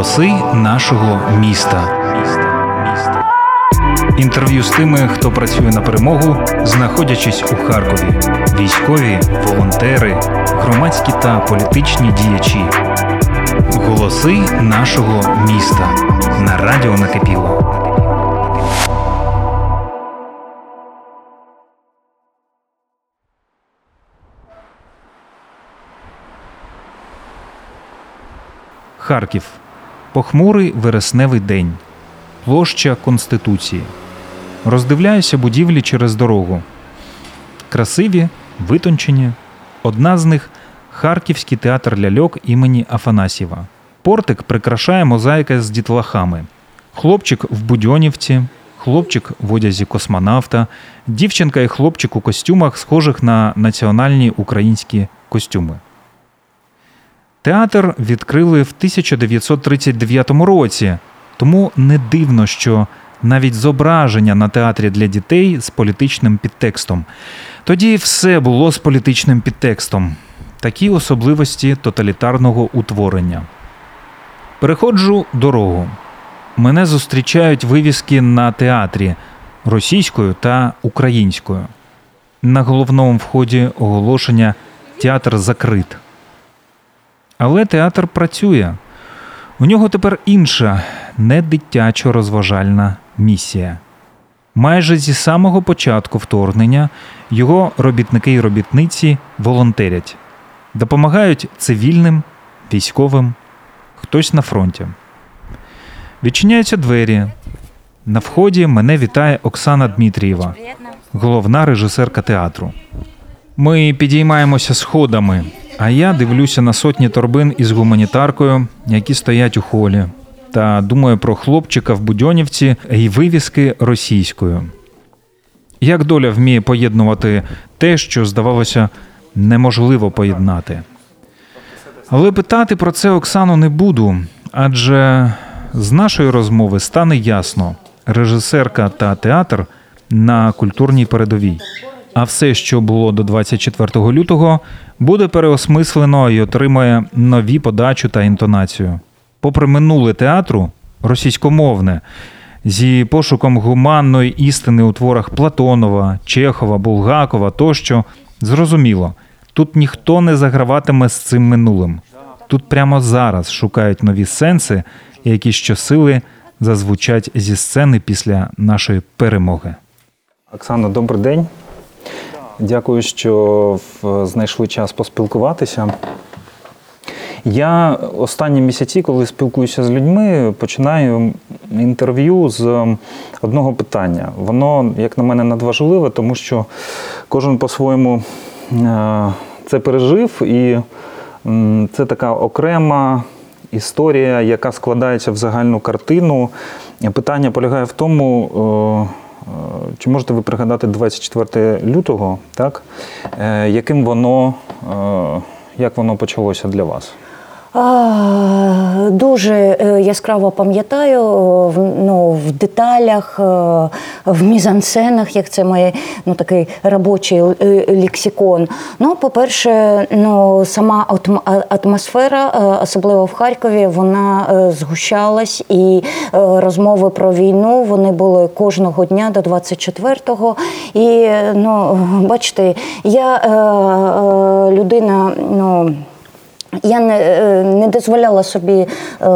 Голоси нашого міста. Інтерв'ю з тими, хто працює на перемогу, знаходячись у Харкові. Військові, волонтери, громадські та політичні діячі. Голоси нашого міста на радіо накипіло. Харків. Похмурий вересневий день. Площа Конституції. Роздивляюся будівлі через дорогу. Красиві, витончені. Одна з них Харківський театр ляльок імені Афанасьєва. Портик прикрашає мозаїка з дітлахами. Хлопчик в Будьонівці, хлопчик в одязі космонавта, дівчинка і хлопчик у костюмах, схожих на національні українські костюми. Театр відкрили в 1939 році, тому не дивно, що навіть зображення на театрі для дітей з політичним підтекстом. Тоді все було з політичним підтекстом. Такі особливості тоталітарного утворення. Переходжу дорогу. Мене зустрічають вивіски на театрі російською та українською. На головному вході оголошення Театр закрит. Але театр працює. У нього тепер інша, не дитячо розважальна місія. Майже зі самого початку вторгнення його робітники і робітниці волонтерять, допомагають цивільним, військовим, хтось на фронті. Відчиняються двері. На вході мене вітає Оксана Дмитрієва, головна режисерка театру. Ми підіймаємося сходами, а я дивлюся на сотні торбин із гуманітаркою, які стоять у холі, та думаю про хлопчика в Будьонівці і вивіски російською. Як доля вміє поєднувати те, що здавалося неможливо поєднати. Але питати про це Оксану не буду, адже з нашої розмови стане ясно, режисерка та театр на культурній передовій. А все, що було до 24 лютого, буде переосмислено і отримає нові подачу та інтонацію. Попри минуле театру, російськомовне, зі пошуком гуманної істини у творах Платонова, Чехова, Булгакова тощо, зрозуміло, тут ніхто не заграватиме з цим минулим. Тут прямо зараз шукають нові сенси, які щосили зазвучать зі сцени після нашої перемоги. Оксана, добрий день. Дякую, що знайшли час поспілкуватися. Я останні місяці, коли спілкуюся з людьми, починаю інтерв'ю з одного питання. Воно, як на мене, надважливе, тому що кожен по-своєму е, це пережив, і це така окрема історія, яка складається в загальну картину. Питання полягає в тому. Е, Чи можете ви пригадати 24 лютого, так? Е, Яким воно, е, як воно почалося для вас? Дуже е, яскраво пам'ятаю в, ну, в деталях, е, в мізансценах, як це має ну, такий робочий е, лексикон. Ну, по-перше, ну, сама атмосфера, е, особливо в Харкові, вона е, згущалась, і е, розмови про війну вони були кожного дня до 24-го. І е, ну, бачите, я е, е, людина, ну. Я не, е, не дозволяла собі е,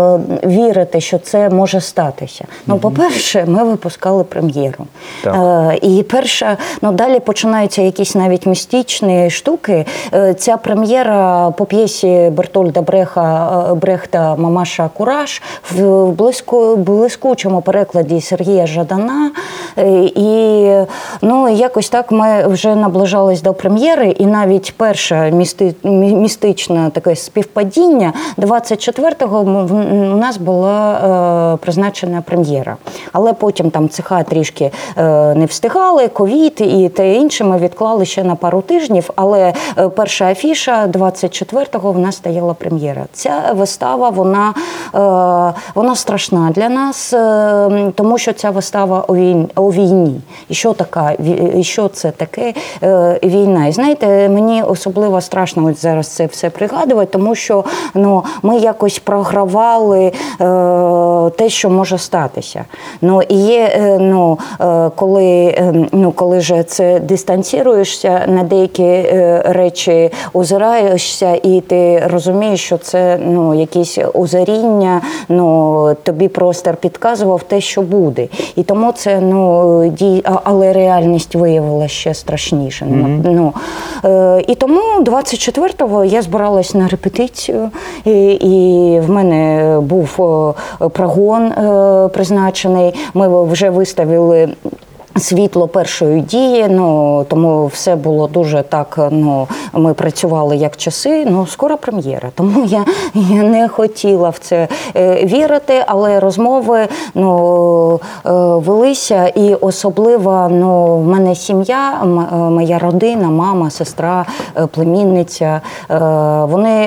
вірити, що це може статися. Ну, по-перше, ми випускали прем'єру. Е, і перша, ну далі починаються якісь навіть містичні штуки. Е, ця прем'єра по п'єсі Бертольда Бреха е, Брехта Мамаша Кураж в, в близько, блискучому перекладі Сергія Жадана. Е, і ну, якось так ми вже наближались до прем'єри, і навіть перша місти, мі- містична таке співпадіння 24-го в- у нас була е, призначена прем'єра. Але потім там цеха трішки е, не встигали, ковід і те інше ми відклали ще на пару тижнів. Але е, перша афіша 24-го в нас стояла прем'єра. Ця вистава вона, вона страшна для нас, тому що ця вистава у війні. І що така і що це таке війна? І знаєте, мені особливо страшно от зараз це все пригадувати, тому що ну, ми якось програвали е, те, що може статися. Ну, і є, е, ну, е, коли, е, ну, коли же це дистанціруєшся на деякі е, речі, озираєшся, і ти розумієш, що це ну, якісь озаріння, ну, тобі простір підказував те, що буде. І тому це, ну, дій, але реальність виявилася ще страшніше. Ну, Ну, е, і тому 24-го я збиралась на репетицію, і, і в мене був е, прогон е, призначений. Ми вже виставили. Світло першої дії, ну тому все було дуже так. Ну ми працювали як часи. Ну скоро прем'єра. Тому я, я не хотіла в це е, вірити, але розмови ну е, велися, і особливо ну в мене сім'я, м- е, моя родина, мама, сестра, племінниця. Вони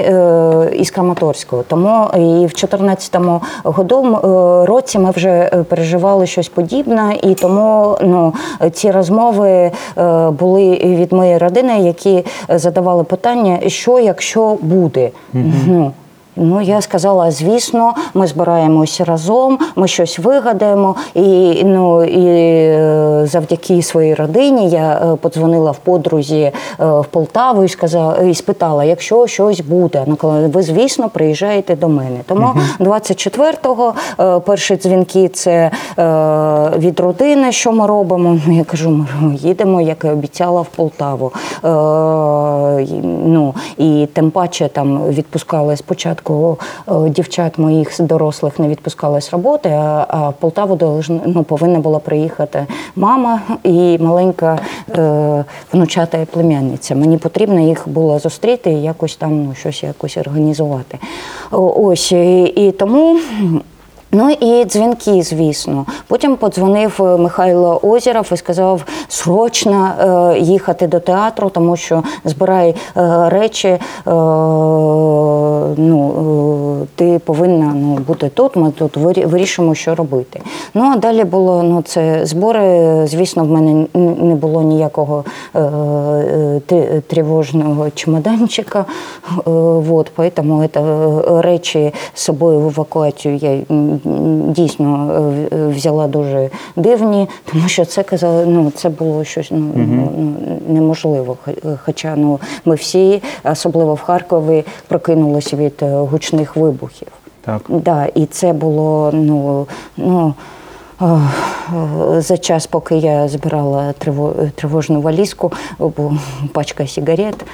із Краматорського. Тому і в 14-му году е, році ми вже переживали щось подібне, і тому ну ці розмови е, були від моєї родини, які е, задавали питання, що якщо буде. Ну, Ну, я сказала, звісно, ми збираємося разом, ми щось вигадаємо. І, ну, і е, завдяки своїй родині я е, подзвонила в подрузі е, в Полтаву і сказала і спитала, якщо щось буде. Казала, ви, звісно, приїжджаєте до мене. Тому 24-го е, перші дзвінки це від родини, що ми робимо. Ну, я кажу, ми їдемо, як і обіцяла, в Полтаву. Ну, і тим паче там відпускали спочатку е, дівчат моїх дорослих не відпускали з роботи, а, Полтаву должна- ну, повинна була приїхати мама і маленька е, внучата і племянниця. Мені потрібно їх було зустріти і якось там ну, щось якось організувати. Ось і тому. Ну і дзвінки, звісно. Потім подзвонив е, Михайло Озіров і сказав срочно е, їхати до театру, тому що збирай е, речі. Е, ну, е, ти повинна ну, бути тут. Ми тут вирішимо, що робити. Ну а далі було ну, це збори. Звісно, в мене не було ніякого е, е, тривожного чемоданчика. Е, вот, поэтому это речі з собою в евакуацію я дійсно е, взяла дуже дивні, тому що це казали, ну це було щось ну, ну, неможливо. Хоча ну ми всі, особливо в Харкові, прокинулися від е, гучних вибухів. Так. Да, і це було ну, ну, е, за час, поки я збирала триво- тривожну валізку, бо пачка сигарет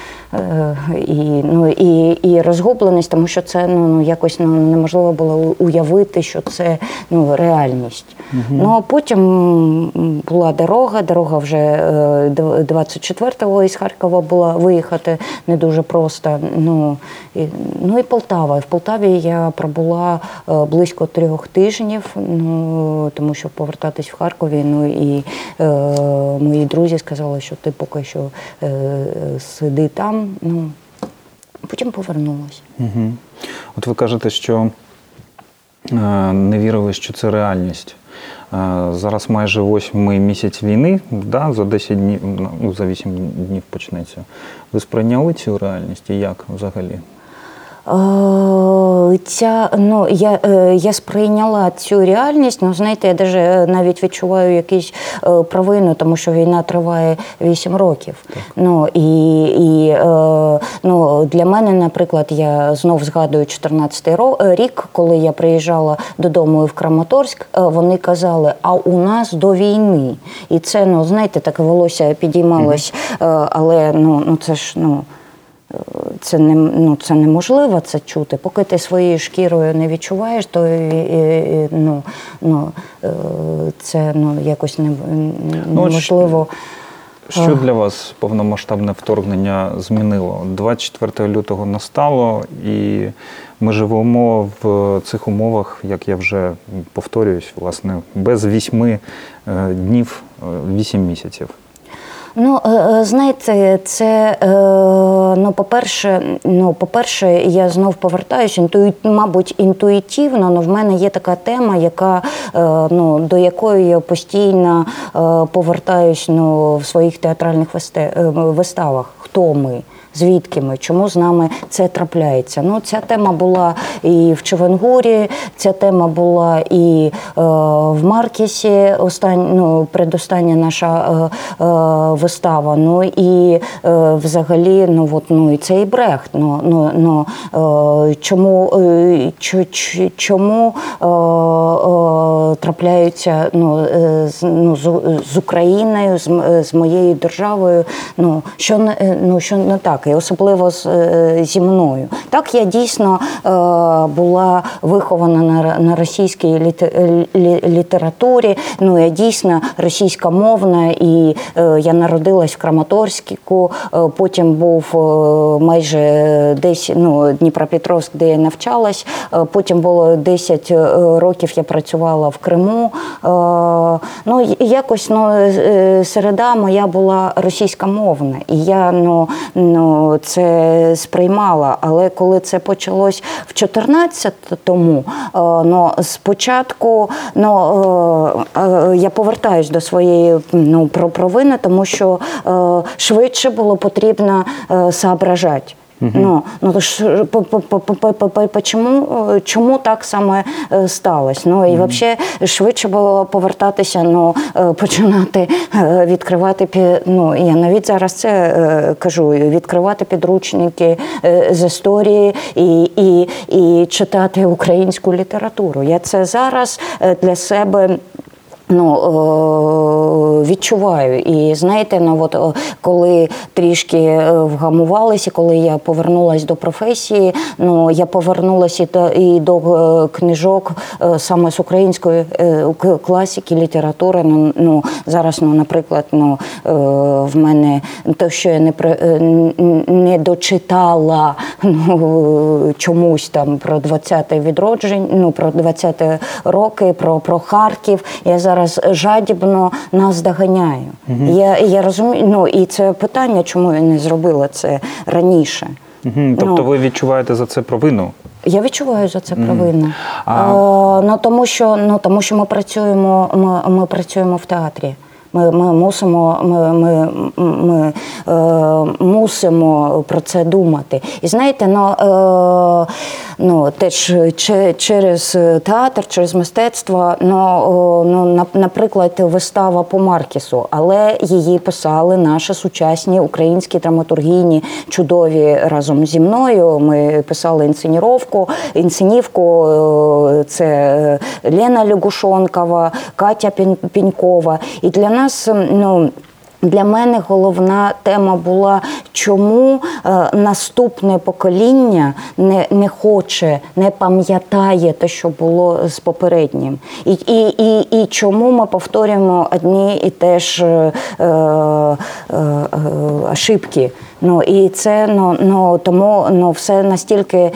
і, ну, і, і розгубленість, тому що це ну, ну, якось ну, неможливо було уявити, що це ну, реальність. Ну а потім була дорога, дорога вже е, дв- 24-го із Харкова була виїхати не дуже просто. Ну і, ну і Полтава. І в Полтаві я пробула е, близько трьох тижнів, ну тому що повертатись в Харкові. Ну і е, мої друзі сказали, що ти поки що е, сиди там. Ну потім повернулася. Угу. От ви кажете, що е, не вірили, що це реальність. Е, Зараз майже восьмий місяць війни, да, за 10 днів, ну, за 8 днів почнеться. Ви сприйняли цю реальність і як взагалі? Е, Ця, ну, я, е, я сприйняла цю реальність, ну, знаєте, я даже навіть відчуваю якусь е, провину, тому що війна триває 8 років. Ну, і, і е, ну, для мене, наприклад, я знов згадую 14-й рік, коли я приїжджала додому в Краматорськ, е, вони казали, а у нас до війни. І це, ну, знаєте, таке волосся підіймалось, е, але ну, ну, це ж, ну, це не ну це неможливо це чути. Поки ти своєю шкірою не відчуваєш, то і, і, і, ну, ну е, це ну якось не, Ну, неможливо. Що для вас повномасштабне вторгнення змінило? 24 лютого настало, і ми живемо в цих умовах, як я вже повторююсь, власне, без вісьми е, днів, е, вісім місяців. Ну, е, е, знаєте, це е, ну, по-перше, ну, по-перше, я знов повертаюся, інтуї, мабуть, інтуїтивно, але в мене є така тема, яка ну, до якої я постійно повертаюсь ну, в своїх театральних виставах. Хто ми? Звідки ми? Чому з нами це трапляється? Ну, ця тема була і в Чевенгурі, ця тема була і е, в Маркісі, остань, ну, предостання наша е, е, вистава. Ну і е, взагалі, ну от ну і це і Брехт. Ну, ну, ну е, чому е, чо- чо- чому е, е, трапляються ну, е, з, ну, з, з Україною, з, з моєю державою? Ну що е, ну що не так, і особливо е, зі мною. Так я дійсно е, була вихована на, на російській літе- лі- літературі. Ну я дійсно російськомовна, і е, я народилась в Краматорську. е, Потім був е, майже десь ну, Дніпропетровськ, де я навчалась. е, Потім було 10 е, років я працювала в Криму. Е, Ну, якось ну, е, середа моя була російськомовна. І я ну, ну, це сприймала. Але коли це почалось в 14-му, е, ну, спочатку ну, е, е, я повертаюсь до своєї ну, про- провини, тому що швидше було потрібно соображати. Ну, ну то ж по- по- по- по- по- по- по- чому, е, чому так саме е, сталося? Ну і взагалі швидше було повертатися, ну е, починати е, відкривати ну я навіть зараз це е, кажу, відкривати підручники е, з історії і, і, і читати українську літературу. Я це зараз е, для себе. Ну, е, відчуваю. І знаєте, ну, от, е, коли трішки е, вгамувалися, коли я повернулася до професії, ну, я повернулася і до, і до книжок саме з української класики, літератури. Ну, ну, зараз, ну, наприклад, ну, в мене те, що я не, не дочитала ну, чомусь там про 20-те відродження, ну, про 20-те роки, про, про Харків. Я зараз жадібно нас доганяю. Я, я розумію, ну і це питання, чому я не зробила це раніше. Угу. Тобто Ну. ви відчуваєте за це провину? Я відчуваю за це провину. А- Е, ну, тому, що, ну, тому що ми працюємо, ми, ми працюємо в театрі. Ми, ми мусимо, ми, ми, ми е, мусимо про це думати. І знаєте, ну, е, ну теж че- через театр, через мистецтво, ну, о, ну на- наприклад, вистава по Маркісу, але її писали наші сучасні українські драматургійні чудові разом зі мною. Ми писали інсценіровку, інсценівку. е, Це е, Лена Лягушонкова, Катя Пін- Пінькова. І для нас ну. Для мене головна тема була, чому е, наступне покоління не, не хоче, не пам'ятає те, що було з попереднім, і, і, і, і чому ми повторюємо одні і теж е, е, е, ошибки. Ну і це ну, ну тому ну все настільки е,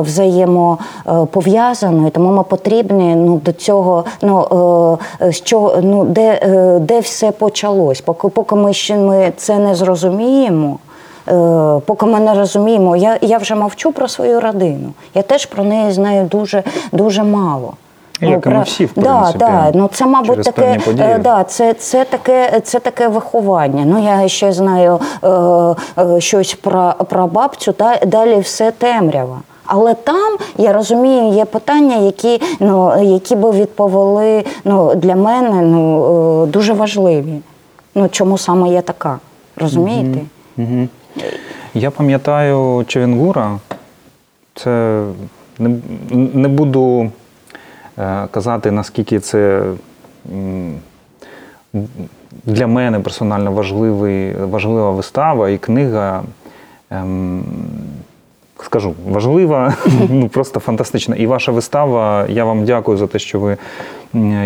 взаємопов'язано, і тому ми потрібні ну до цього. Ну е, що ну де, е, де все почалось, поки поки ми ще ми це не зрозуміємо. е, Поки ми не розуміємо, я, я вже мовчу про свою родину. Я теж про неї знаю дуже дуже мало. Як і ми всі, в принципі, да, ну це, мабуть, через таке, е, да, це, це, таке, це таке виховання. Ну, я ще знаю е, е, щось про, про бабцю, та далі все темрява. Але там я розумію, є питання, які ну які би відповіли ну для мене ну е, дуже важливі. Ну чому саме я така? Розумієте? Угу. Я пам'ятаю Чевенгура. Це не, не буду казати, наскільки це для мене персонально важливий, важлива вистава і книга. Ем, скажу, важлива, ну просто фантастична. І ваша вистава, я вам дякую за те, що ви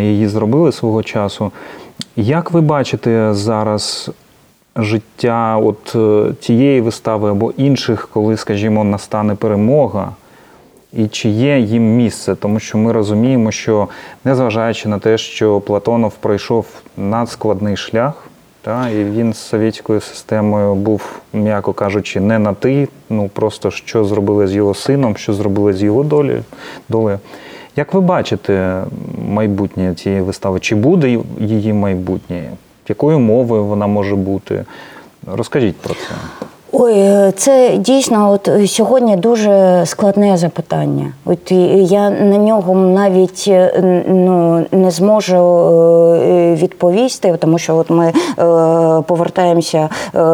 її зробили свого часу. Як ви бачите зараз життя от е, тієї вистави або інших, коли, скажімо, настане перемога? І чи є їм місце, тому що ми розуміємо, що незважаючи на те, що Платонов пройшов надскладний шлях, та, і він з совєтською системою був, м'яко кажучи, не на ти, ну просто що зробили з його сином, що зробили з його долею. долею. Як ви бачите майбутнє цієї вистави? Чи буде її майбутнє? Якою мовою вона може бути? Розкажіть про це. Ой, е, це дійсно от е, сьогодні дуже складне запитання. От я на нього навіть е, ну, не зможу відповісти, тому що от ми повертаємося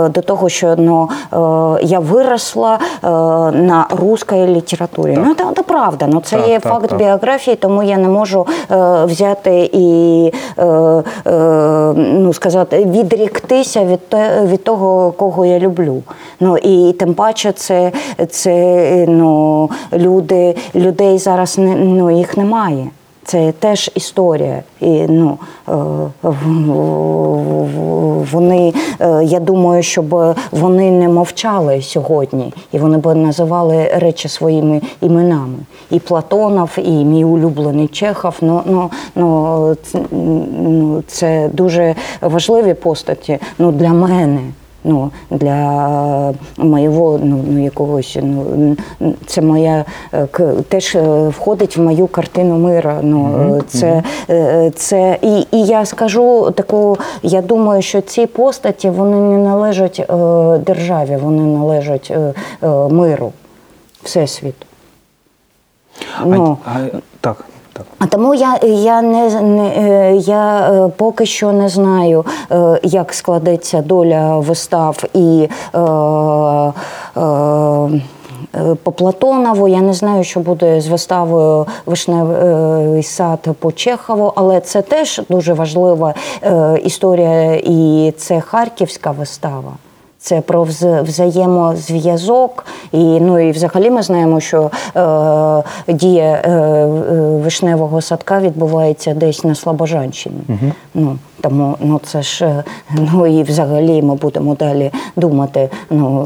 до того, що ну, я виросла на русській літературі. Ну, це, це правда, ну, це Так, є так, факт так. біографії, тому я не можу взяти і ну, сказати, відріктися від, від того, кого я люблю. Ну і тим паче, це, це ну, люди, людей зараз не, ну, їх немає. Це теж історія. І, ну, е, вони, е, я думаю, щоб вони не мовчали сьогодні, і вони б називали речі своїми іменами. І Платонов, і мій улюблений Чехов. Ну, ну, ну, ну, це дуже важливі постаті ну, для мене. Ну, для моєго ну, ну, якогось, ну, це моя е, к- теж е, входить в мою картину мира. Ну, е, це, е, це, і, і я скажу таку, я думаю, що ці постаті вони не належать е, державі, вони належать е, е, миру, всесвіту. Ну, А, а, так, тому я, я не, не е, я е, поки що не знаю, е, як складеться доля вистав і. Е, е, по Платонову я не знаю, що буде з виставою Вишневий сад по Чехову, але це теж дуже важлива історія, і це харківська вистава. Це про вз- взаємозв'язок, і ну і взагалі ми знаємо, що е, дія е, е, вишневого садка відбувається десь на Слобожанщині. Ну тому ну це ж е, ну і взагалі ми будемо далі думати, ну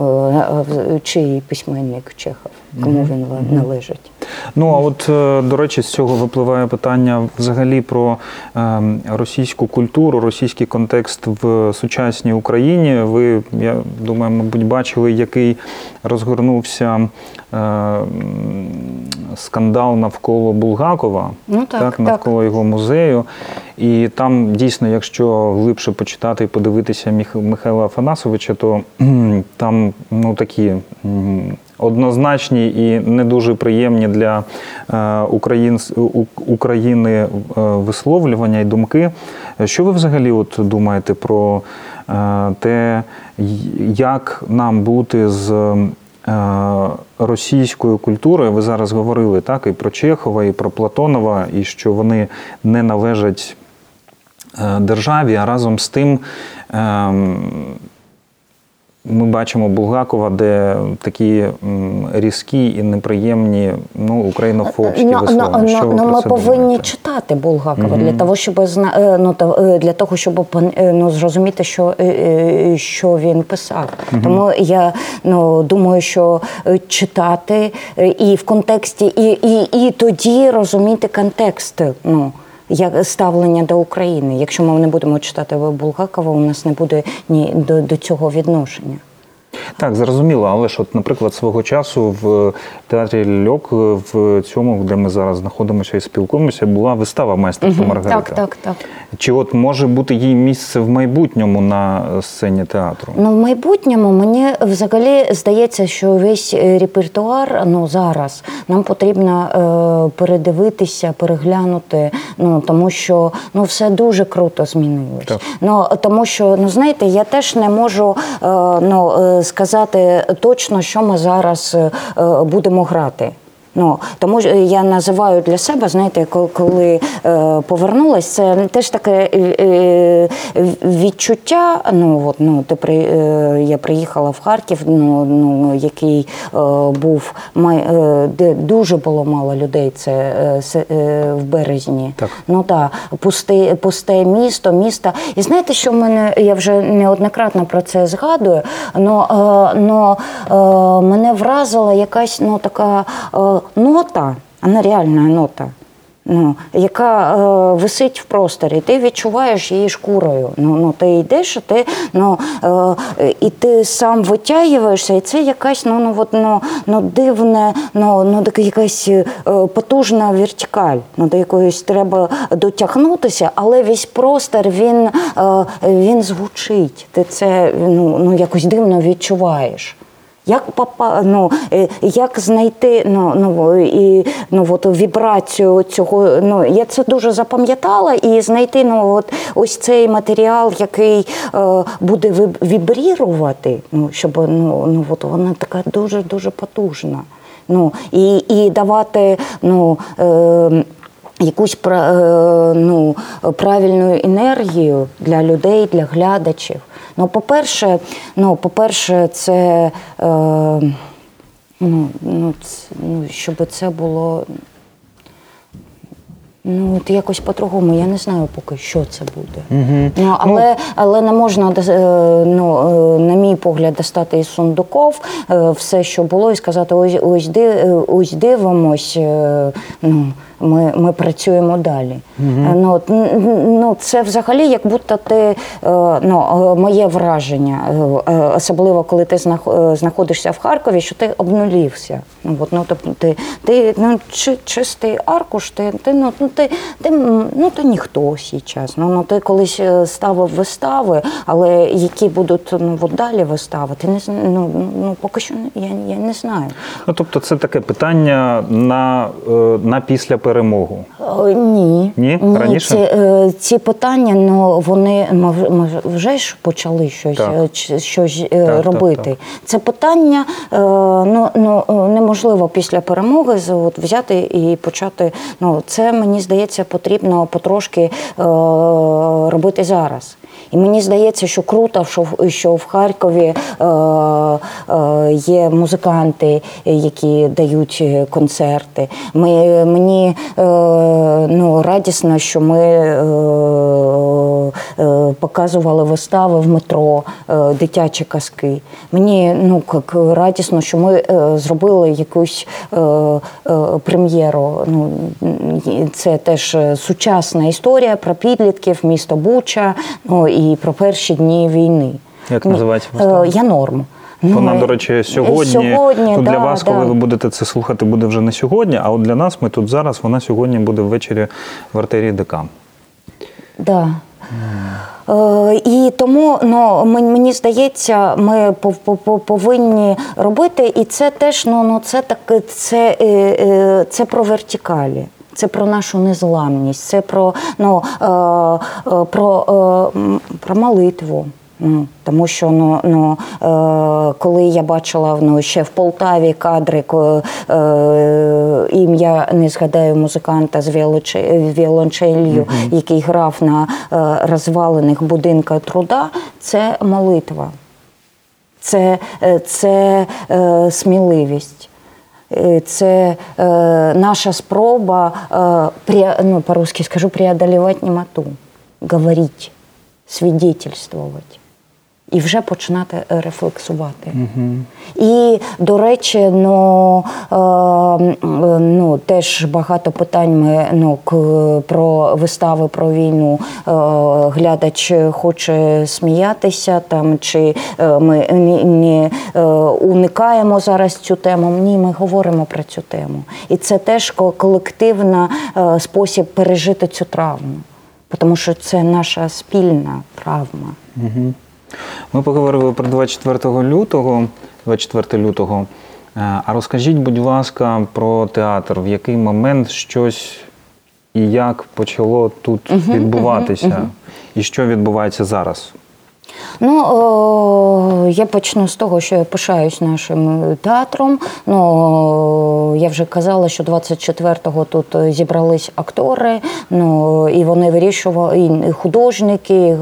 е, чий письменник Чехов, кому він належить. Ну а от е, до речі, з цього випливає питання взагалі про е, російську культуру, російський контекст в сучасній Україні. Ви, я думаю, мабуть, бачили, який розгорнувся е, скандал навколо Булгакова, Ну, так, так. навколо його музею. І там дійсно, якщо глибше почитати і подивитися. Михайла Афанасовича, то там ну такі однозначні і не дуже приємні для е, україн... України е, висловлювання і думки. Що ви взагалі от думаєте про е, те, як нам бути з російською культурою? Ви зараз говорили так і про Чехова, і про Платонова, і що вони не належать державі, а разом з тим. Ми бачимо Булгакова, де такі різкі і неприємні ну, українофобські висловлення. Що ви ми повинні думаєте? читати Булгакова для того, щоб зна... е, ну, е, для того, щоб е, ну, зрозуміти, що, що він писав. Тому я ну, думаю, що читати і в контексті, і, і, і тоді розуміти контекст. Ну, як ставлення до України. Якщо ми не будемо читати Булгакова, у нас не буде ні до, до цього відношення. Так, зрозуміло, але ж, от, наприклад, свого часу в театрі Льок, в цьому, де ми зараз знаходимося і спілкуємося, була вистава майстерство Маргарита. Так, так, так. Чи от може бути їй місце в майбутньому на сцені театру? Ну, в майбутньому мені взагалі здається, що весь е, репертуар ну, зараз нам потрібно е, передивитися, переглянути, ну, тому що ну, все дуже круто змінилось. Так. Ну, тому що, ну, знаєте, я теж не можу е, ну, е, сказати точно, що ми зараз е, е, будемо грати. Ну тому що я називаю для себе, знаєте, коли, коли е, повернулась, це теж таке е, е, відчуття. Ну от ну ти при е, я приїхала в Харків, ну ну який е, був май, е, де дуже було мало людей. Це е, е, в березні. Так. Ну так, пусте, пусте місто, місто. І знаєте, що в мене я вже неоднократно про це згадую. Но, е, е, мене вразила якась ну, така е, нота, вона реальна нота. ну, яка е, висить в просторі. Ти відчуваєш її шкурою. Ну, ну, Ти йдеш, і ти, ну, е, і ти сам витягуєшся, і це якась ну, ну, от, ну, ну, дивне, ну, ну, така якась е, потужна вертикаль, ну, до якоїсь треба дотягнутися, але весь простор він, е, він звучить. Ти це ну, ну, якось дивно відчуваєш. Як попа, ну, е, як знайти ну, ну, і, ну, от, вібрацію цього? Ну, я це дуже запам'ятала, і знайти ну, от, ось цей матеріал, який е, буде вібрірувати, ну, щоб ну, ну, от, вона така дуже-дуже потужна. Ну, і, і давати ну, е, якусь е, ну, правильну енергію для людей, для глядачів. Ну, по-перше, ну, по-перше, це, е, ну, ну, ну, щоб це було. Ну, от якось по-другому, я не знаю поки, що це буде. Ну, але, але не можна, е, ну, на мій погляд, достати із сундуков все, що було, і сказати, ось, ось, ось дивимось, ну, ми, ми працюємо далі. Е, Ну, ну, це взагалі як будто ти, е, ну, е, моє враження, е, особливо коли ти знаходишся в Харкові, що ти обнулівся. Ну, от, ну, тобто ти, ти ну, чи, чистий аркуш, ти, ти, ну, ну, ти, ти, ну, ти ніхто зараз. Ну, ну, ти колись ставив вистави, але які будуть ну, от далі вистави, ти не ну, ну, поки що я, я не знаю. Ну, тобто, це таке питання на, на після перемогу. Е, Ні. Ні? Раніше? Ці, е, ці питання, ну вони ми, вже ж почали щось, Так. е, щось е, так, робити. так. Це питання е, ну, ну, неможливо після перемоги от, взяти і почати. Ну, це мені здається, потрібно потрошки е, робити зараз. І мені здається, що круто, що, в- Харкові е, е, є музиканти, які дають е, концерти. Ми, мені ну, радісно, що ми показували вистави в метро, дитячі казки. Мені ну, радісно, що ми зробили якусь прем'єру. Ну, це теж сучасна історія про підлітків, місто Буча, ну і про перші дні війни. Як називається е, вистава? Я норм. Вона, Ну, до речі, сьогодні, сьогодні ну, для да, вас, да. коли ви будете це слухати, буде вже не сьогодні, а от для нас ми тут зараз, вона сьогодні буде ввечері в артерії ДК. Да. Е, І тому ну, мені здається, ми пов- пов- пов- повинні робити, і це теж ну, ну, це, так, це, е, е, це про вертикалі. Це про нашу незламність, це про, ну, е, е, про, е, про молитву. Ну, тому що ну, ну, е, коли я бачила ну, ще в Полтаві кадри, ко- е, ім'я не згадаю музиканта з віолонче- віолончелью, який грав на е, розвалених будинках труда, це молитва, це, е, це е, сміливість. Це е, наша спроба, е, пре- ну, по-русски скажу, преодолевать немоту, говорить, свідетельствувати і вже починати е, рефлексувати. І, до речі, ну, е, е, ну, теж багато питань ми, ну, к, про вистави про війну. Е, глядач хоче сміятися, там, чи е, ми не, не е, уникаємо зараз цю тему. Ні, ми говоримо про цю тему. І це теж ко- колективна е, спосіб пережити цю травму, тому що це наша спільна травма. Ми поговорили про 24 лютого, 24 лютого. Е, А розкажіть, будь ласка, про театр, в який момент щось і як почало тут відбуватися, і що відбувається зараз? Ну, о, я почну з того, що я пишаюсь нашим театром. Ну, о, я вже казала, що 24-го тут зібрались актори, ну, і вони вирішували, і художники, і, е,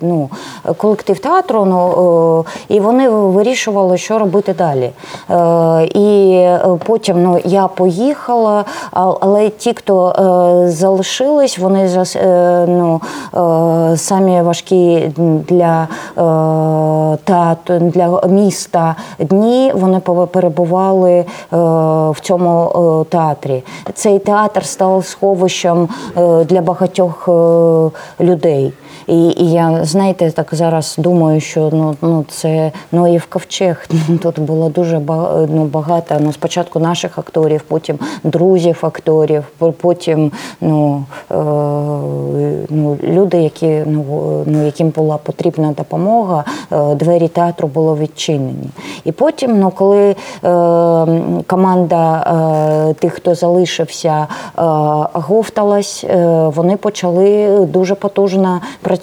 ну, колектив театру, ну, о, і вони вирішували, що робити далі. Е, І потім ну, я поїхала, але ті, хто е, залишились, вони е, ну, е, самі важкі для е, театру, для міста дні. Вони перебували е, в цьому е, театрі. Цей театр став сховищем для багатьох людей. І, і я знаєте, так зараз думаю, що ну, ну це Ноїв ковчег. Ну, Тут було дуже ну, багато. Ну, спочатку наших акторів, потім друзів акторів, потім ну, е, ну, люди, які, ну, ну, яким була потрібна допомога, е, двері театру були відчинені. І потім, ну, коли е, команда е, тих, хто залишився, е, говталась, е, вони почали дуже потужно працювати.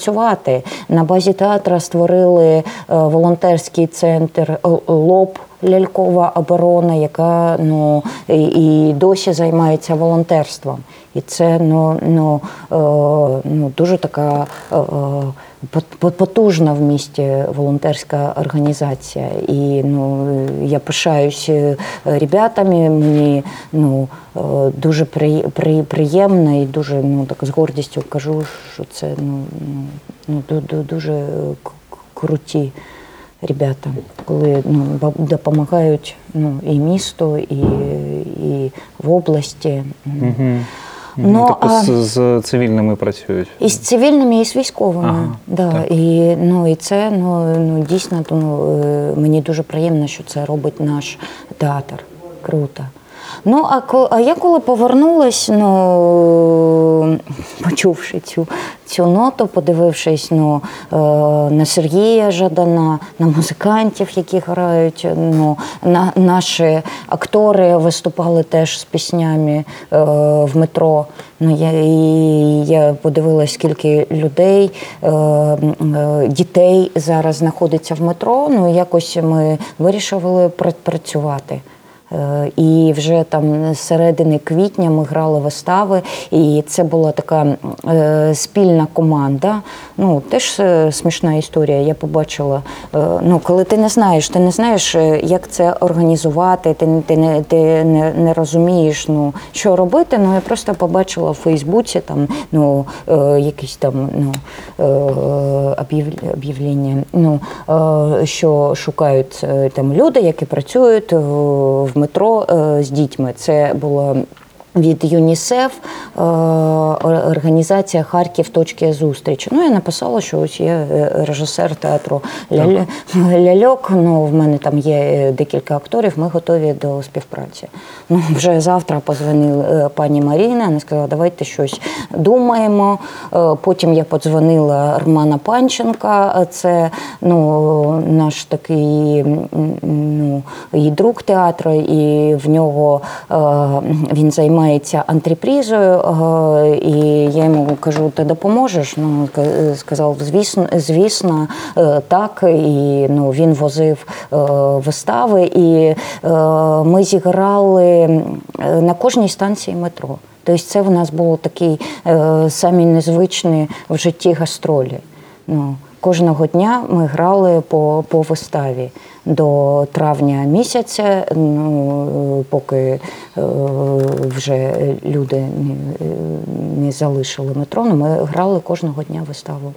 На базі театра створили е, волонтерський центр ЛОП. Лялькова оборона, яка ну і, і досі займається волонтерством, і це ну, ну, е, ну дуже така е, е, пот- пот- потужна в місті волонтерська організація. І ну я пишаюсь е, ребятами. Мені ну е, дуже при, при, приємно і дуже ну так з гордістю кажу, що це ну, ну, ну ду- ду- дуже круті ребята, коли ну, допомагають ну, і місту, і, і в області. Угу. Ну, тобто а- з, з цивільними працюють. І з цивільними, і з військовими. Ага, да. так. І, ну, і це ну, ну, дійсно ну, мені дуже приємно, що це робить наш театр. Круто. Ну, а, ко- а я коли повернулась, ну, почувши цю, цю ноту, подивившись ну, е, на Сергія Жадана, на музикантів, які грають, ну, на, наші актори виступали теж з піснями е, в метро. Ну, я, і я подивилась, скільки людей, е, е, дітей зараз знаходиться в метро. Ну, якось ми вирішили працювати. Е, І вже там з середини квітня ми грали вистави, і це була така е, спільна команда. Ну, теж е, смішна історія. Я побачила, ну, коли ти не знаєш, ти не знаєш, як це організувати, ти, ти, не, ти не, не розумієш, ну, що робити. Ну, я просто побачила в Фейсбуці там, ну, якісь там ну, об'яв- об'явлення, ну, що шукають там люди, які працюють в метро е, з дітьми. Це було. Від ЮНІСЕФ е, організація Харків точки зустрічі. Ну, я написала, що ось я е, режисер театру «Ля- Ляльок. Ну, в мене там є е, декілька акторів, ми готові до співпраці. Ну, вже завтра позвонила пані Маріна, вона сказала, давайте щось думаємо. Потім я подзвонила Романа Панченка, це ну, наш такий ну, і друг театру, і в нього він займається антрепризою. е, І я йому кажу, ти допоможеш? Ну, сказав, звісно, звісно, е, так. І ну, він возив е, вистави, і е, ми зіграли е, на кожній станції метро. Тобто це в нас було такі е, самі незвичні в житті гастролі. Ну, кожного дня ми грали по, по виставі до травня місяця, ну, поки е, вже люди не, е, не залишили метро, ну, ми грали кожного дня виставу.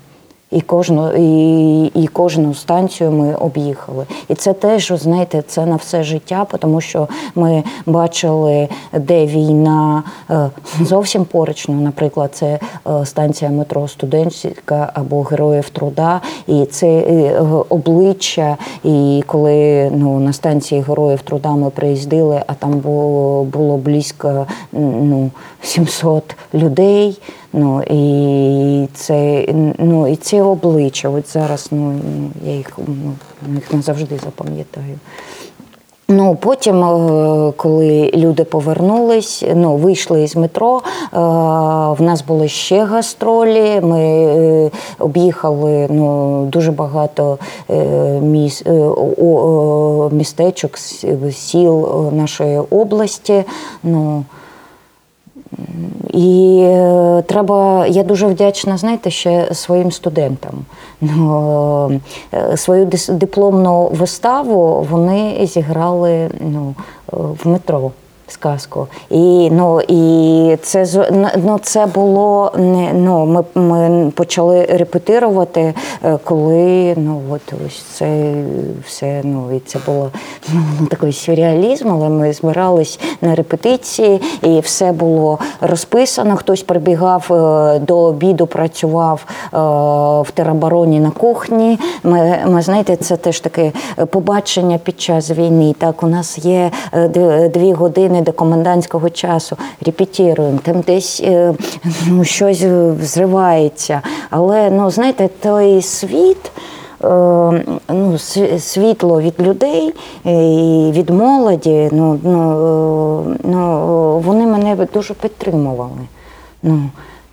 І кожну, і, і кожну станцію ми об'їхали. І це теж, знаєте, це на все життя, тому що ми бачили, де війна е, зовсім поруч. Ну, наприклад, це е, станція метро Студентська або Героїв Труда. І це е, обличчя. І коли ну, на станції Героїв Труда ми приїздили, а там було, було близько ну, 700 людей. Ну і це ну і ці обличчя. От зараз ну я їх ну, їх назавжди запам'ятаю. Ну, потім, е, коли люди повернулись, ну, вийшли з метро, е, в нас були ще гастролі. Ми е, об'їхали ну, дуже багато міс, містечок, сіл нашої області. Ну, і е, треба, я дуже вдячна, знаєте, ще своїм студентам. Ну, е, свою дипломну виставу вони зіграли ну, е, в метро. Сказку. І, ну, і це, з- ну, це було не ну, ми, ми почали репетирувати, е, коли ну, от ось це все, ну, і це було ну, такий сюрреалізм, але ми збирались на репетиції, і все було розписано. Хтось прибігав е, до обіду, працював е, в теробороні на кухні. Ми, ми знаєте, це теж таке побачення під час війни. Так, у нас є дві години до комендантського часу. репетіруємо, там десь е, ну, щось взривається. Але ну, знаєте, той світ. е, Ну, світло від людей е, і від молоді, ну, ну, е, ну, вони мене дуже підтримували. Ну,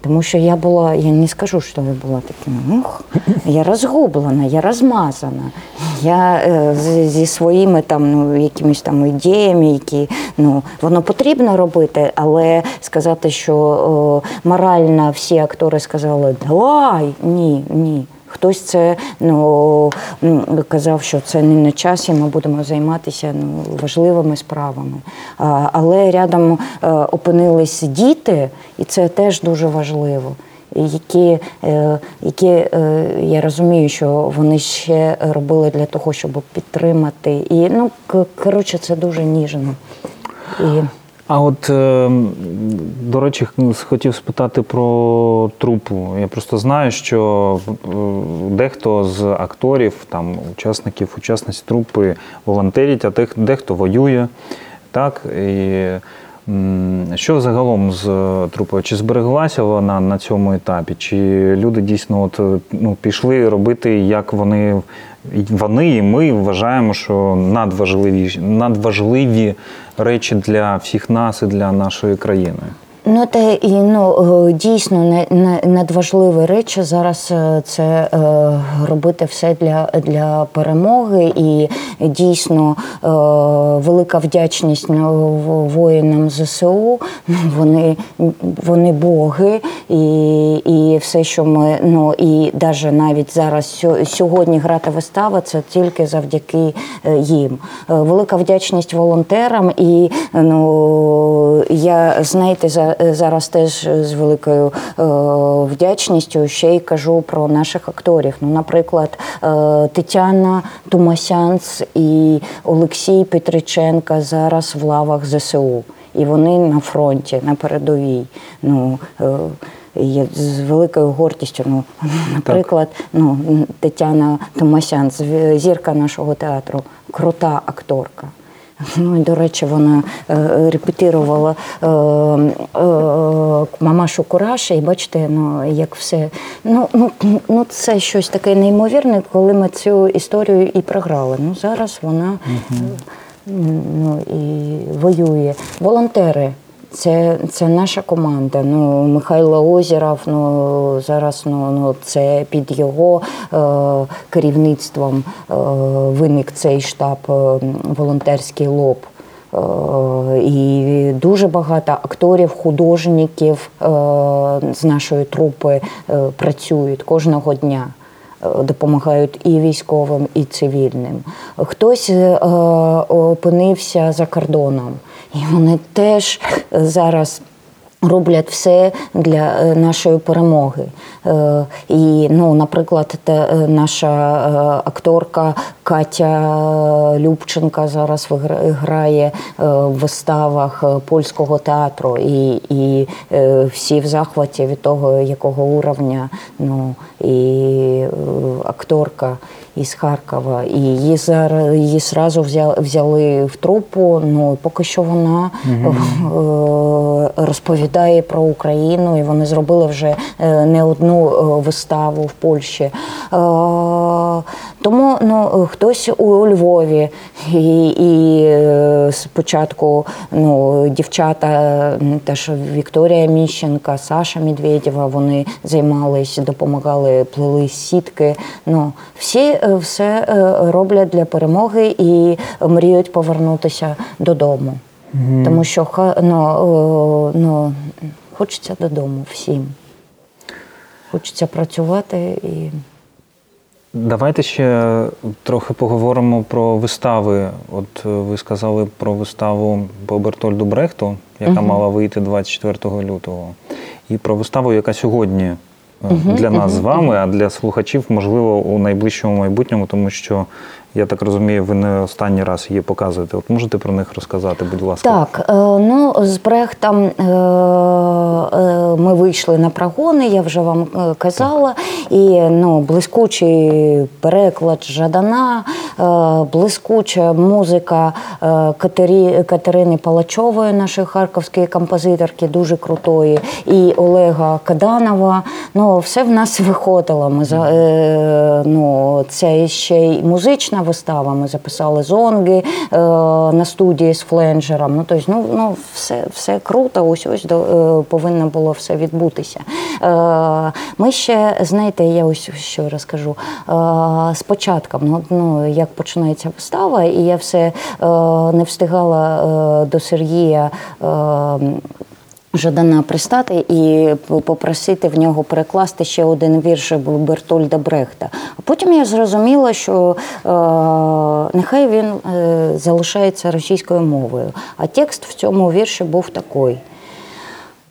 тому що я була, я не скажу, що я була таким, ух, я розгублена, я розмазана. Я е, зі своїми там, ну, якимись там ідеями, які ну, воно потрібно робити, але сказати, що е, морально всі актори сказали, давай, ні, ні. Хтось це ну, казав, що це не на часі, ми будемо займатися ну, важливими справами. А, але рядом е, опинились діти, і це теж дуже важливо. Які, е, які е, я розумію, що вони ще робили для того, щоб підтримати. І ну, коротше, це дуже ніжно. І... А от, е, до речі, хотів спитати про трупу. Я просто знаю, що е, дехто з акторів, там, учасників, учасниць трупи волонтерять, а дехто воює. Так? І, що загалом з е, трупою? Чи збереглася вона на цьому етапі? Чи люди дійсно от, е, ну, пішли робити, як вони, вони і ми вважаємо, що надважливі, надважливі речі для всіх нас і для нашої країни? Ну, та і ну е, дійсно не- надважливі речі зараз е, це е, робити все для, для перемоги, і дійсно велика вдячність воїнам ЗСУ. Вони, вони боги, і, і все, що ми ну і навіть навіть зараз сьогодні грати вистава, це тільки завдяки їм. Велика вдячність волонтерам, і ну я знаєте, за зараз теж з великою е, вдячністю ще й кажу про наших акторів. Ну, наприклад, е, Тетяна Тумасянц і Олексій Петриченка зараз в лавах ЗСУ. І вони на фронті, на передовій. Ну, е, я з великою гордістю. Ну, наприклад, ну, Тетяна Томасян, зірка нашого театру, крута акторка. Ну, і, до речі, вона е, репетирувала е, е, мамашу Кураша, і бачите, ну, як все. Ну, ну, ну, це щось таке неймовірне, коли ми цю історію і програли. Ну, зараз вона Угу. ну, і воює. Волонтери. Це, це наша команда. Ну, Михайло Озіров, ну, зараз ну, ну, це під його е, керівництвом е, виник цей штаб е, волонтерський лоб. Е, І дуже багато акторів, художників е, з нашої трупи е, працюють кожного дня. Е, Допомагають і військовим, і цивільним. Хтось е, опинився за кордоном, і вони теж зараз роблять все для е, нашої перемоги. Е, І, ну, наприклад, е, наша акторка Катя Любченка зараз грає в виставах польського театру, і, і всі в захваті від того, якого уровня ну, і акторка із Харкова. І її зараз її зразу взяли, взяли в трупу. Ну поки що вона е, розповідає про Україну, і вони зробили вже е, не одну е, виставу в Польщі. Тому ну, хтось у Львові, і, і спочатку ну, дівчата, теж Вікторія Міщенка, Саша Медведєва, вони займались, допомагали, плели сітки. Ну, всі все е, роблять для перемоги і мріють повернутися додому. Тому що ну, е, ну, хочеться додому всім. Хочеться працювати і. Давайте ще трохи поговоримо про вистави. От е, ви сказали про виставу по Бертольду Брехту, яка мала вийти 24 лютого, і про виставу, яка сьогодні е, для нас з вами, а для слухачів, можливо, у найближчому майбутньому, тому що я так розумію, ви не останній раз її показуєте. От можете про них розказати, будь ласка. Так, е, ну з Брехтом е, е, ми вийшли на прогони, я вже вам казала. І ну, блискучий переклад Жадана, блискуча музика Катері, Катерини Палачової, нашої харківської композиторки, дуже крутої, і Олега Каданова. Ну, все в нас виходило. Ми ну, це ще й музична вистава. Ми записали зонги е, на студії з фленджером. Ну, тобто, ну, ну все, все круто, ось ось до, е, повинно було все відбутися. Е, ми ще, знаєте, я ось що розкажу. Е, спочатку, ну, ну, як починається вистава, і я все е, не встигала е, до Сергія. Е, Жадана пристати і попросити в нього перекласти ще один вірш Бертольда Брехта. А потім я зрозуміла, що е, нехай він е, залишається російською мовою. А текст в цьому вірші був такий.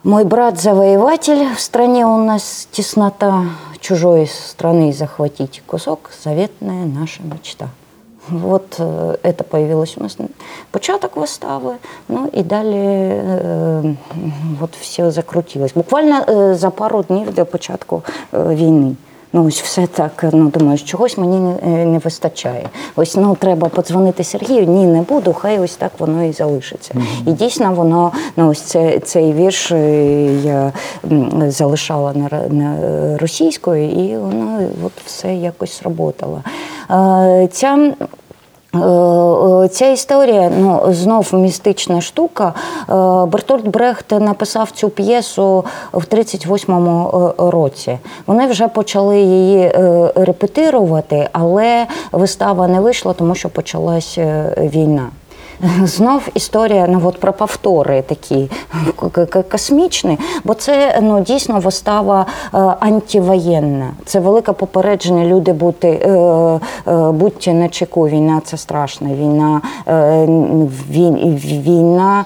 Мой брат-завоеватель, в стране у нас теснота, чужой страны захватить кусок, заветная наша мечта. Вот э, это появилось у нас початок вистави, ну і далі е, от все закрутилось. Буквально е, за пару днів до початку е, війни. Ну, ось все так, ну думаю, чогось мені не, не вистачає. Ось ну треба подзвонити Сергію. Ні, не буду, хай ось так воно і залишиться. І дійсно воно, ну ось це, цей вірш е, я залишала на, на російською, і воно от все якось сработало. Е, Ця Е, е, Ця історія ну, знов містична штука. Е, Бертольд Брехт написав цю п'єсу в 38-му е, році. Вони вже почали її е, репетирувати, але вистава не вийшла, тому що почалась е, війна. Знов історія ну, от про повтори такі космічні, бо це ну, дійсно вистава е, антивоєнна. Це велике попередження люди бути, е, е, будьте на чеку. Війна це страшна. Війна, вій- війна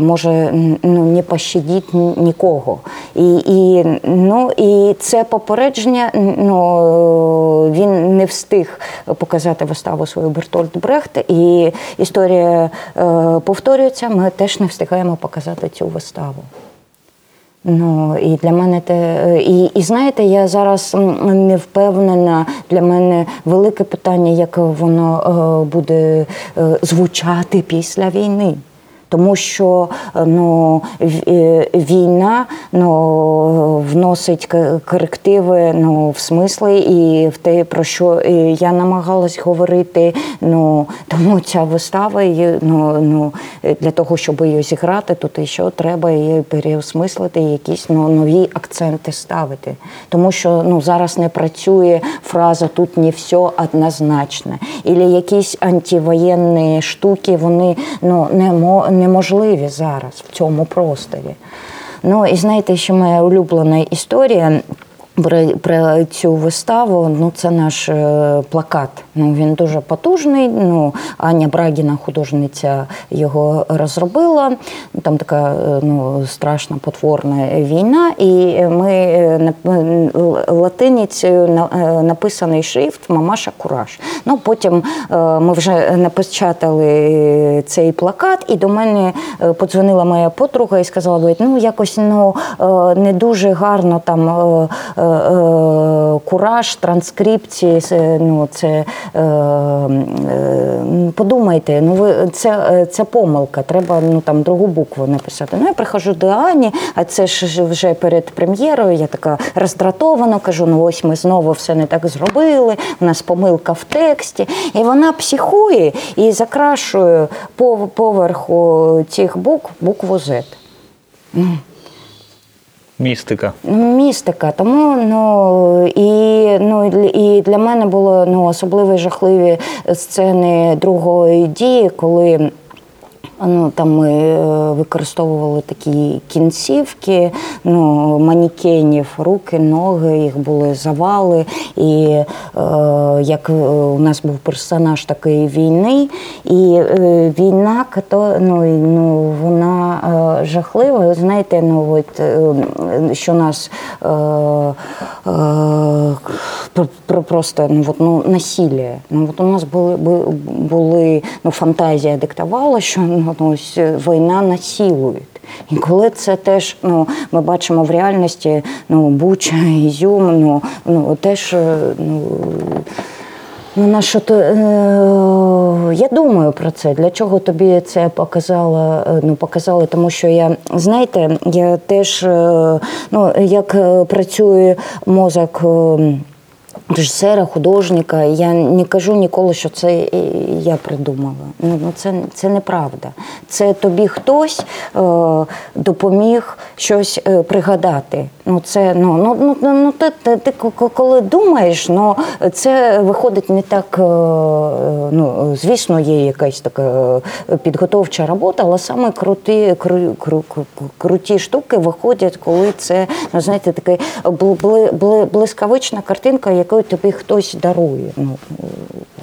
може ну, не пощадити нікого. І, і, ну, і це попередження ну, він не встиг показати виставу свою Бертольд Брехт. І історія е, повторюється, ми теж не встигаємо показати цю виставу. Ну і для мене те, і, і знаєте, я зараз не впевнена. Для мене велике питання, як воно е, буде е, звучати після війни. Тому що е, ну, е, війна ну, вносить корективи ну, в смисли і в те, про що е, я намагалась говорити. Ну, тому ця вистава ну, ну, для того, щоб її зіграти, тут ще треба її переосмислити, якісь ну, нові акценти ставити. Тому що ну, зараз не працює фраза тут не все однозначно. Ілі якісь антивоєнні штуки, вони ну, немо- неможливі зараз в цьому просторі. Ну і знаєте, що моя улюблена історія. Про, цю виставу, ну це наш е, плакат. Ну він дуже потужний. Ну Аня Брагіна, художниця, його розробила. Там така е, ну страшна потворна війна, і ми е, латиницею на- написаний шрифт Мамаша Кураж. Ну потім ми вже напечатали цей плакат, і до мене подзвонила моя подруга і сказала, ну якось ну не дуже гарно там кураж, транскрипції. Ну це е, е, подумайте, ну ви це, е, це помилка. Треба ну там другу букву написати. Ну я приходжу до Ані, а це ж вже перед прем'єрою. Я така роздратована, кажу: ну ось ми знову все не так зробили. У нас помилка в тексті, і вона психує і закрашує пов- поверху цих букв букву Z. Містика. Містика. Тому ну і ну і для мене було ну особливо жахливі сцени другої дії, коли. Ну, там ми е, використовували такі кінцівки, ну, манікенів, руки, ноги, їх були завали. І е, як е, у нас був персонаж такої війни, і е, війна като, ну, ну, вона е, жахлива. Знаєте, ну, от, е, що нас е, е, про- про- просто ну, от, ну, насилля. Ну, от у нас були, були ну, фантазія диктувала, що ну, ось, е, війна насилує. І коли це теж ну, ми бачимо в реальності ну, Буча, Ізюм, ну, ну, теж е, ну, Ну, на що то, е, я думаю про це. Для чого тобі це показало? е, Ну, показали, тому що я, знаєте, я теж, е, ну, як працює мозок. е, Режисера, художника, я не кажу ніколи, що це я придумала. Ну ну, це, це неправда. Це тобі хтось е, допоміг щось е, пригадати. Ну це ну ну ну, ну, ну ти, ти, ти коли думаєш, ну це виходить не так. е, Ну звісно, є якась така е, підготовча робота, але саме круті, кру, кру, кру, круті штуки виходять, коли це ну знаєте, така бли, бли, блискавична картинка, яку тобі хтось дарує ну,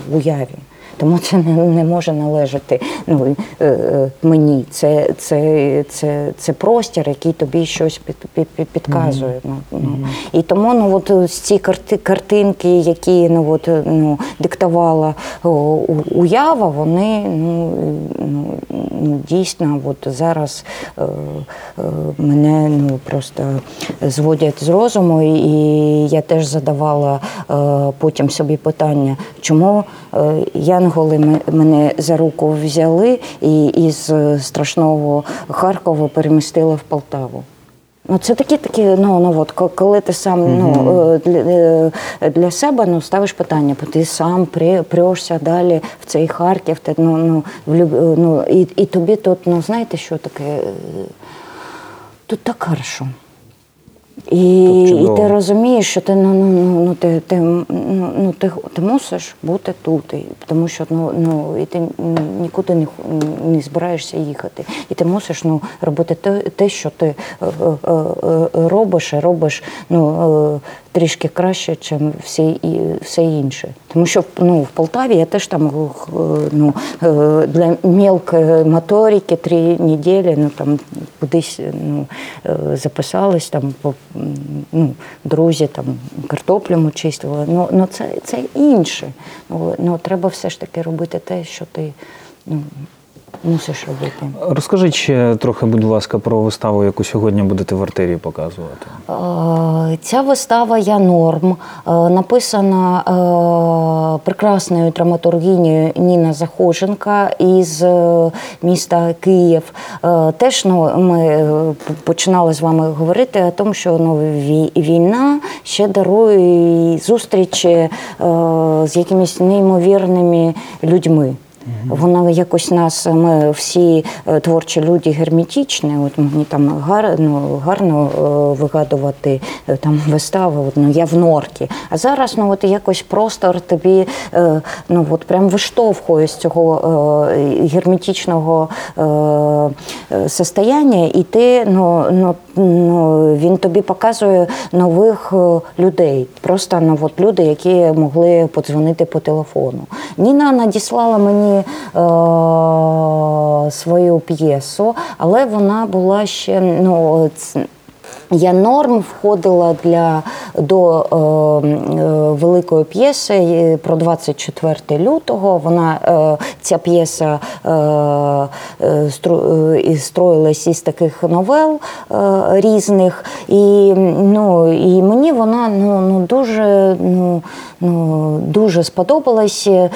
в уяві. Тому це не, не може належати ну, е, е, мені. Це, це, це, це простір, який тобі щось під, під, під, підказує. Ну, ну. І тому ну, от, ці карти, картинки, які ну, от, е, ну, диктувала о, уява, вони ну, ну, ну, дійсно от зараз е, е, мене ну, просто зводять з розуму. І я теж задавала е, потім собі питання, чому е, янголи мене за руку взяли і із е, страшного Харкова перемістили в Полтаву. Ну, це такі такі, ну, ну от, коли ти сам ну, е, для, е, для себе ну, ставиш питання, бо ти сам прешся далі в цей Харків, ти, ну, ну, в е, ну, і, і тобі тут, ну, знаєте, що таке? Е, Тут так хорошо. І, і ти розумієш, що ти ну, ну, ну, ну, ти, ти, ну, ну, ти, ти мусиш бути тут, і, тому що ну, ну, і ти нікуди не, не збираєшся їхати. І ти мусиш ну, робити те, те що ти е, е, е, робиш, і робиш ну, е, трішки краще, ніж всі, і, все інше. Тому що ну, в Полтаві я теж там е, ну, е, для мелкої моторики три неділі ну, там, кудись ну, е, записались, там, по, ну, друзі там, картоплю ми. Ну, ну, це, це інше. Ну, ну, треба все ж таки робити те, що ти ну, мусиш робити. Розкажіть ще трохи, будь ласка, про виставу, яку сьогодні будете в артерії показувати. Е, Ця вистава Я норм е, написана е, прекрасною драматургінею Ніна Захоженка із міста Київ. Теж ну, ми починали з вами говорити о тому, що ну, вій- війна ще дарує зустрічі з якимись неймовірними людьми. Вона якось нас, ми всі е, творчі люди герметичні. От мені там гарно, гарно е, вигадувати е, там вистави. От, ну, я в норкі. А зараз ну, от якось простор тобі ну, от прям виштовхує з цього герметичного состояння, і ти ну, ну, ну, він тобі показує нових людей. Просто ну, от люди, які могли подзвонити по телефону. Ніна надіслала мені е, свою п'єсу, але вона була ще ну, я норм входила для до е, е, великої п'єси про 24 лютого. Вона е, ця п'єса е, е, е, строїлась із таких новел різних. І, ну, і мені вона ну, ну, дуже, ну, ну, дуже сподобалась. Е,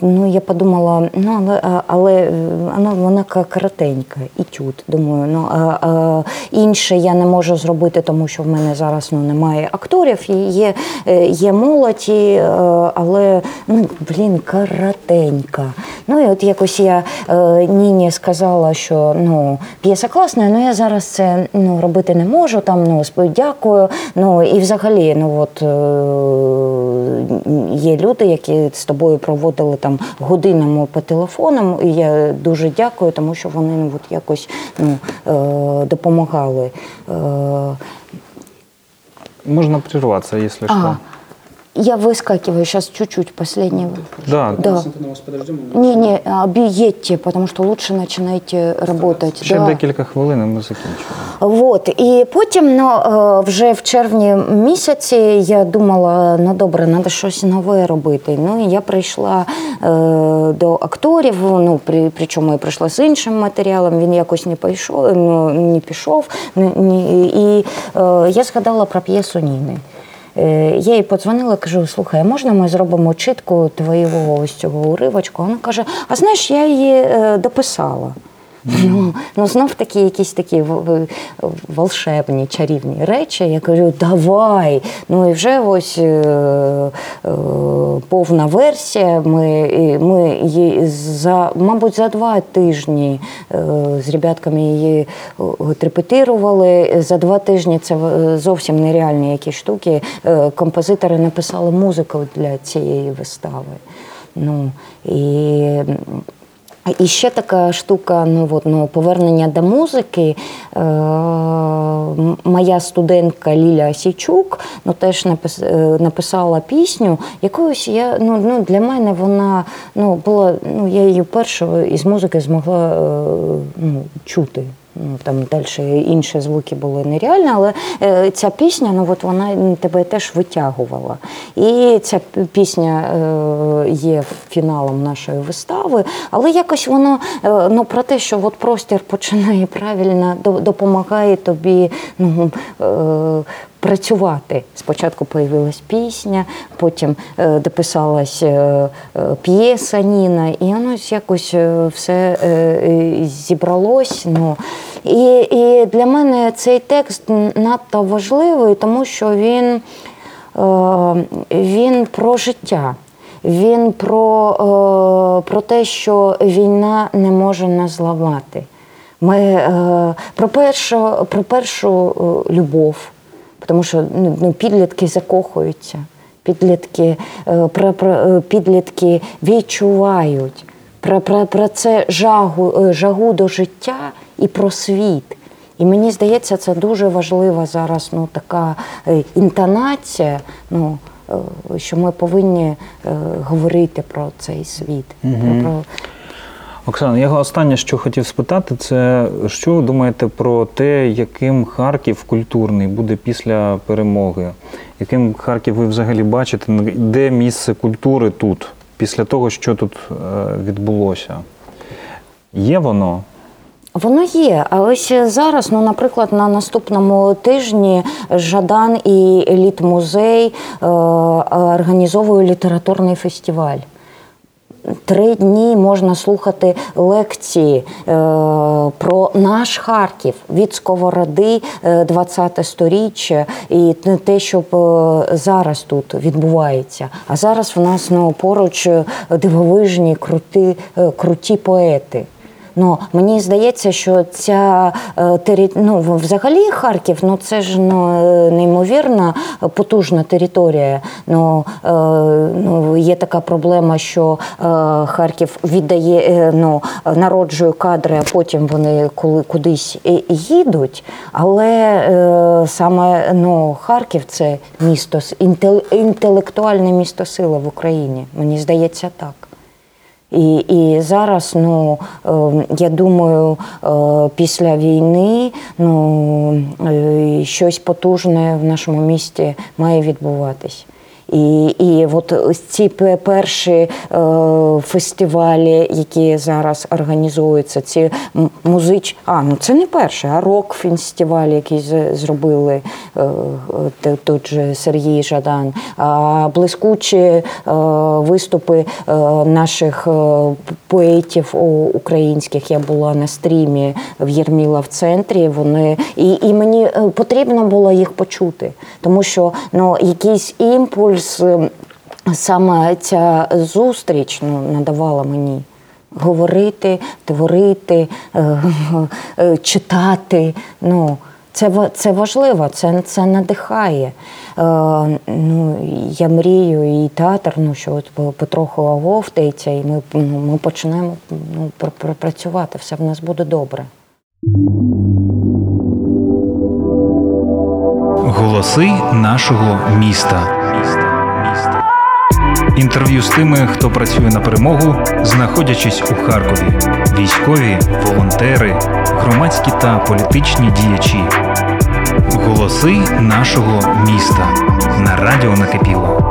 ну, я подумала, ну, але, але вона, вона ка- коротенька, етюд. Думаю, ну, а, а інше я не можу зробити, тому що в мене зараз ну, немає акторів, і є, е, є молодь, і, е, але ну, блін, коротенька. Ну і от якось я е, Ніні сказала, що ну, п'єса класна, але я зараз це ну, робити не можу. Там, ну, дякую. Ну, і взагалі, ну, от, е, є люди, які з тобою проводили там годинами по телефонам. І я дуже дякую, тому що вони ну, от якось ну, е, допомагали. Е, Можно прерваться, если ага. что. Я выскакиваю сейчас чуть-чуть, последний. Да, Да. Антона, вас подождем. Не, не, объедьте, потому что лучше начинайте работать. ще да. декілька хвилин і ми закінчимо. Вот. І потім ну, е, вже в червні місяці я думала, ну добре, треба щось нове робити. Ну і я прийшла е, до акторів, ну, при, причому я прийшла з іншим матеріалом, він якось не пішов, ну, не пішов. Ні, і е, я згадала про п'єсу Ніни. Е, Я їй подзвонила, кажу: слухай, а можна ми зробимо читку твоєго ось цього уривочку? Вона каже: А знаєш, я її е, дописала. Ну, ну знов такі якісь такі волшебні, чарівні речі. Я кажу, давай. Ну і вже ось е, е, повна версія. Ми, ми її за, мабуть, за два тижні е, з ребятками її от репетирували. За два тижні це е, зовсім нереальні якісь штуки. Е, Композитори написали музику для цієї вистави. Ну, і і ще така штука, ну от ну повернення до музики. Е, моя студентка Ліля Січук ну, теж напис, е, написала пісню. Якоюсь я ну, ну для мене вона ну була. Ну я її першою із музики змогла е, ну, чути. Там далі інші звуки були нереальні, але е, ця пісня, ну от вона тебе теж витягувала. І ця пісня е, є фіналом нашої вистави, але якось воно е, ну, про те, що от простір починає правильно допомагає тобі. Ну, Працювати спочатку появилась пісня, потім е, дописалась е, е, п'єса Ніна, і воно якось все зібралось. Ну. І, і для мене цей текст надто важливий, тому що він, він про життя. Він про, про те, що війна не може нас зламати. Ми про першу, про першу любов, тому що ну, ну, підлітки закохуються, підлітки, е, про, про, е, підлітки відчувають про, про, про це жагу, е, жагу до життя і про світ. І мені здається, це дуже важлива зараз ну, така інтонація, ну, що ми повинні е, говорити про цей світ. Про, про, Оксана, я останнє, що хотів спитати, це що ви думаєте про те, яким Харків культурний буде після перемоги? Яким Харків ви взагалі бачите? Де місце культури тут, після того, що тут е, відбулося? Є воно? Воно є, а ось зараз, ну, наприклад, на наступному тижні Жадан і Еліт-музей е, організовує літературний фестиваль. Три дні можна слухати лекції е, про наш Харків від Сковороди е, 20 сторіччя і те, що е, зараз тут відбувається. А зараз в нас ну, поруч е, дивовижні, крути, е, круті поети. Ну, мені здається, що ця е, тері... ну, взагалі Харків, ну це ж ну, е, неймовірна е, потужна територія. Ну, е, ну, є така проблема, що е, Харків віддає, е, ну, народжує кадри, а потім вони коли кудись їдуть. Але е, саме ну, Харків це місто, інтелектуальне місто сили в Україні. Мені здається так. І, і зараз, ну е, я думаю, е, після війни ну, е, щось потужне в нашому місті має відбуватись. І, і от ці перші е, фестивалі, які зараз організуються, ці музич... А, ну це не перший, а рок-фестиваль, який зробили е, е, тут же Сергій Жадан, а блискучі виступи наших поетів українських. Я була на стрімі в Єрміла в центрі. Вони і, і мені потрібно було їх почути, тому що ну, якийсь імпульс, е, саме ця зустріч ну, надавала мені. Говорити, творити, е, е, читати. Ну, Це, це важливо, це, це надихає. Е, ну, я мрію і театр, ну, що от потроху оговтається, і ми, ну, ми почнемо ну, пр- пр- працювати, все в нас буде добре. Голоси нашого міста. Інтерв'ю з тими, хто працює на перемогу, знаходячись у Харкові. Військові, волонтери, громадські та політичні діячі. Голоси нашого міста на радіо накипіло.